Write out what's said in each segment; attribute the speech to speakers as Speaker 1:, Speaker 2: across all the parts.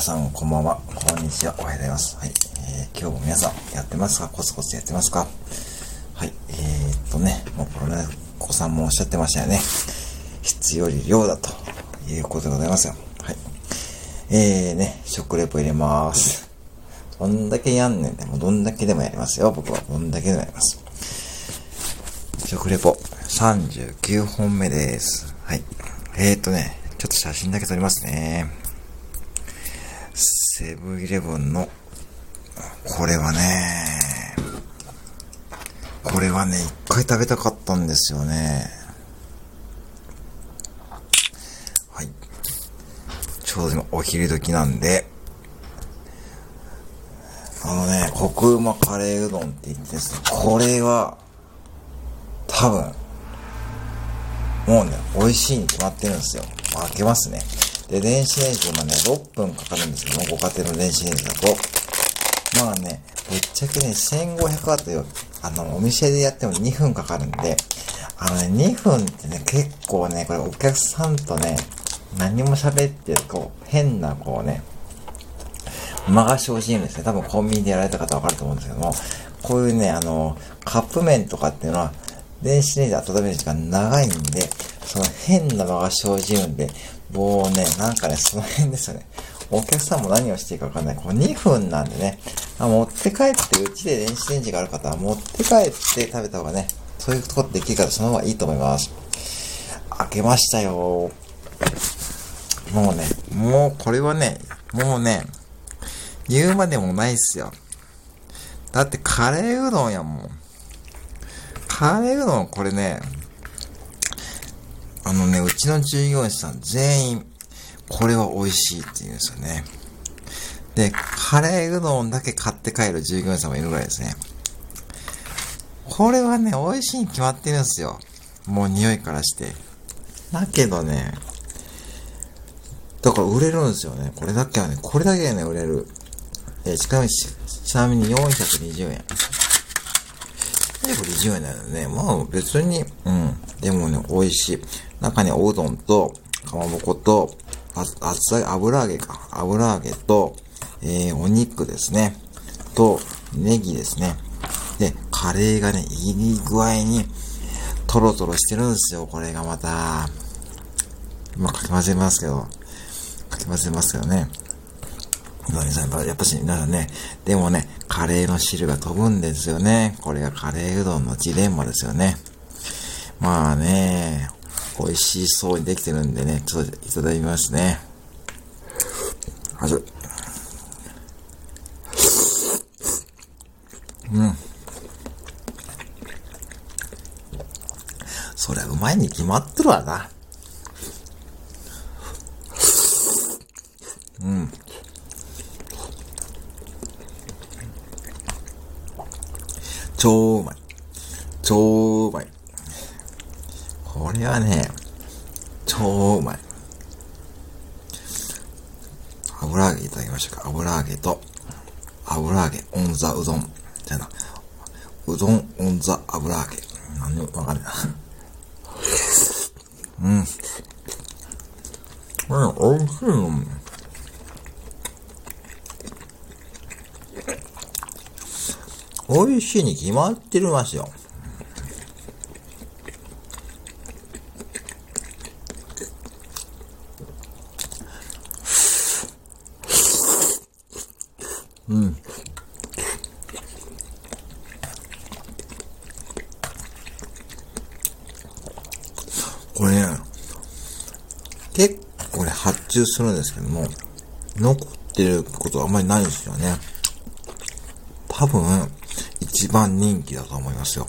Speaker 1: 皆さん、こんばんは。こんにちは。おはようございます。はい。えー、今日も皆さん、やってますか？コツコツやってますか？はい。えー、っとね、もうこれね、子さんもおっしゃってましたよね。質より量だということでございますよ。はい。えーね、食レポ入れます。どんだけやんねんでもどんだけでもやりますよ。僕はどんだけでもやります。食レポ39本目です。はい。えー、っとね、ちょっと写真だけ撮りますね。セブンイレブンの、これはね、これはね、一回食べたかったんですよね。はい。ちょうど今お昼時なんで、あのね、コクうまカレーうどんって言ってですね、これは、多分、もうね、美味しいに決まってるんですよ。開けますね。で、電子レンジ今ね、6分かかるんですけども、ご家庭の電子レンジだと。まあね、ぶっちゃけね、1500ワットよ、あの、お店でやっても2分かかるんで、あのね、2分ってね、結構ね、これお客さんとね、何も喋って、こう、変な、こうね、間が生じるんですね。多分コンビニでやられた方わかると思うんですけども、こういうね、あの、カップ麺とかっていうのは、電子レンジで温める時間長いんで、その変な間が生じるんで、もうね、なんかね、その辺ですよね。お客さんも何をしていいかわかんない。こう2分なんでね、あ持って帰って、うちで電子レンジがある方は持って帰って食べた方がね、そういうとこできるからその方がいいと思います。開けましたよ。もうね、もうこれはね、もうね、言うまでもないっすよ。だってカレーうどんやもん。カレーうどんこれね、あのね、うちの従業員さん全員、これは美味しいって言うんですよね。で、カレーうどんだけ買って帰る従業員さんもいるぐらいですね。これはね、美味しいに決まってるんですよ。もう匂いからして。だけどね、だから売れるんですよね。これだけはね、これだけはね、売れる。えー、ちなみに、ちなみに420円。420円だよね。まあ別に、うん。でもね、美味しい。中におうどんと、かまぼこと、あ、厚い油揚げか。油揚げと、えー、お肉ですね。と、ネギですね。で、カレーがね、いい具合に、トロトロしてるんですよ。これがまた。今かき混ぜますけど。かき混ぜますけどね。やっぱし、なね、でもね、カレーの汁が飛ぶんですよね。これがカレーうどんのジレンマですよね。まあね、美味しそうにできてるんでね、ちょっといただきますね。はず。うん。そりゃうまいに決まってるわな。うん。超うまい。超うまい。これはね、超うまい。油揚げいただきましたか？油揚げと、油揚げオンザうどん。じゃな。うどんオンザ油揚げ。何でもわかるな。うん。これ、美味しいの。美味しいに決まってるますよ。うん。これね、結構ね、発注するんですけども、残ってることはあんまりないですよね。多分、一番人気だと思いますよ。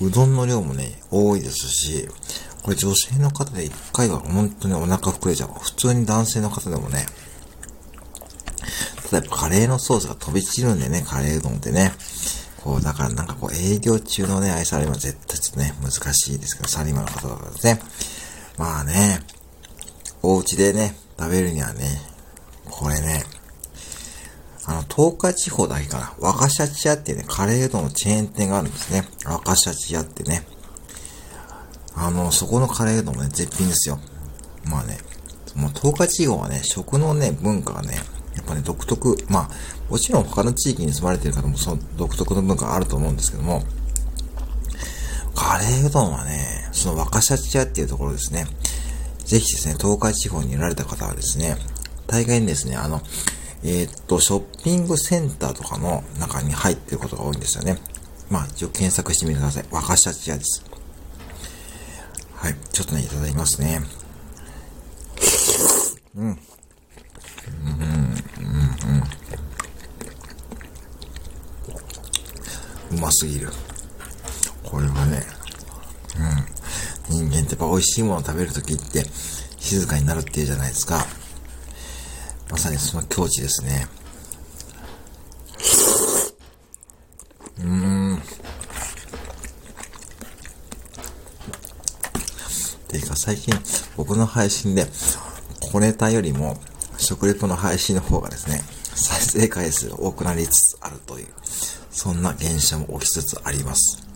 Speaker 1: うどんの量もね、多いですし、これ女性の方で一回は本当にお腹膨れちゃう。普通に男性の方でもね、例えばカレーのソースが飛び散るんでね、カレーうどんってね。こう、だからなんかこう営業中のね、愛されは絶対ちょっとね、難しいですけど、サリマの方とかですね。まあね、お家でね、食べるにはね、これね、東海地方だけかな。若シャチ屋ってね、カレーうどんのチェーン店があるんですね。若シャチ屋ってね。あの、そこのカレーうどんもね、絶品ですよ。まあね、もう東海地方はね、食のね、文化がね、やっぱね、独特、まあ、もちろん他の地域に住まれてる方もその独特の文化あると思うんですけども、カレーうどんはね、その若シャチ屋っていうところですね。ぜひですね、東海地方にいられた方はですね、大概にですね、あの、えー、っと、ショッピングセンターとかの中に入ってることが多いんですよね。まあ、一応検索してみてください。若シャチ屋です。はい、ちょっとね、いただきますね。うん。うん、うん、うん。うますぎる。これはね、うん。人間ってやっぱ美味しいものを食べるときって静かになるって言うじゃないですか。まさにその境地ですね。うーん。ていうか最近僕の配信で小ネタよりも食レポの配信の方がですね、再生回数が多くなりつつあるという、そんな現象も起きつつあります。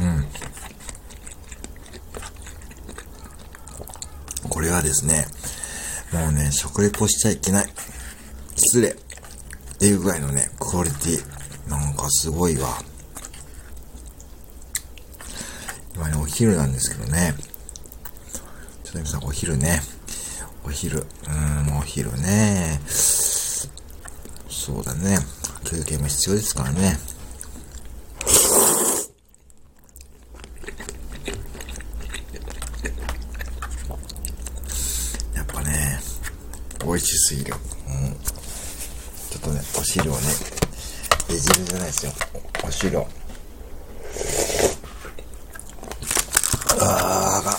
Speaker 1: うん。これですね、もうね、食レポしちゃいけない。失礼。っていうぐらいのね、クオリティ。なんかすごいわ。今ね、お昼なんですけどね。ちょっと皆さん、お昼ね。お昼。うーん、お昼ね。そうだね。休憩も必要ですからね。やっぱね、美味しすぎる。うん。ちょっとね、お汁をね、え汁じゃないですよ。お汁を。ああ、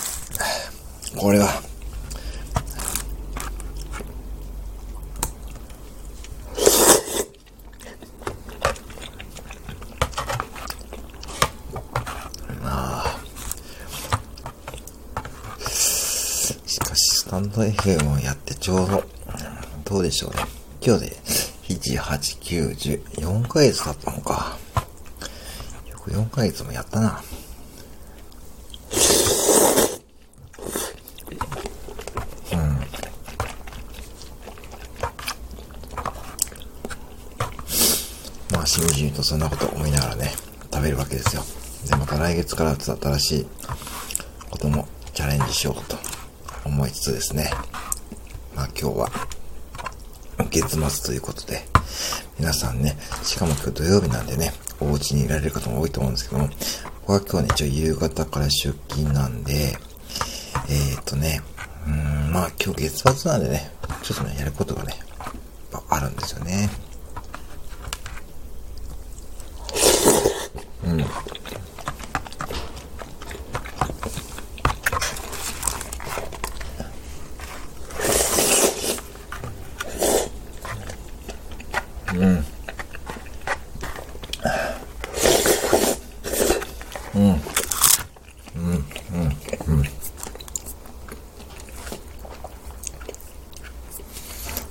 Speaker 1: これは、しかし、スタンド FM をやってちょうど、どうでしょうね。今日で、7、8、9、10、4ヶ月経ったのか。よく4ヶ月もやったな。しみじみとそんなこと思いながらね、食べるわけですよ。で、また来月から新しいこともチャレンジしようと思いつつですね。まあ今日は月末ということで、皆さんね、しかも今日土曜日なんでね、お家にいられる方も多いと思うんですけども、僕は今日ね、一応夕方から出勤なんで、えー、っとね、うん、まあ今日月末なんでね、ちょっとね、やることがね、あるんですよね。うん。うん。うん。うん。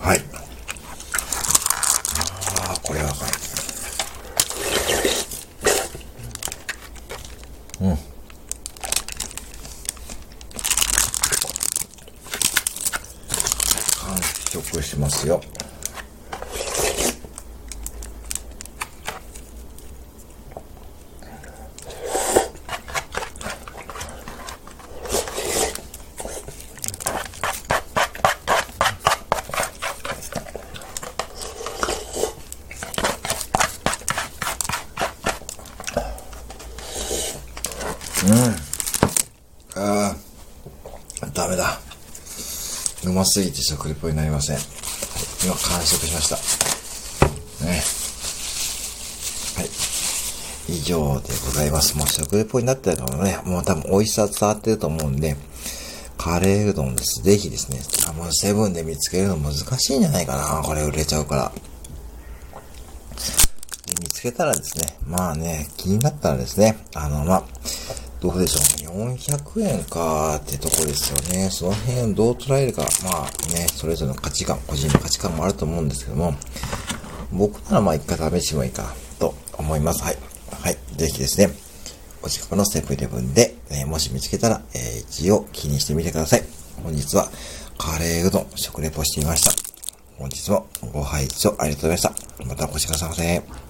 Speaker 1: はい。ああ、これはかい。うん。完食しますよ。うん。ああ、ダメだ。うますぎて食レポになりません。今完食しました。ね。はい。以上でございます。もう食レポになってるのね、もう多分美味しさ伝わってると思うんで、カレーうどんです。ぜひですね、多分セブンで見つけるの難しいんじゃないかな。これ売れちゃうから。見つけたらですね、まあね、気になったらですね、あの、まあ、どうでしょう。400円かってとこですよね。その辺どう捉えるか、まあね、それぞれの価値観、個人の価値観もあると思うんですけども、僕ならまあ一回試してもいいかと思います。はい。はい。ぜひですね、お近くのセブンイレブンで、えー、もし見つけたら、えー、一応気にしてみてください。本日は、カレーうどん食レポしてみました。本日もご拝聴ありがとうございました。またお越しくださいませ。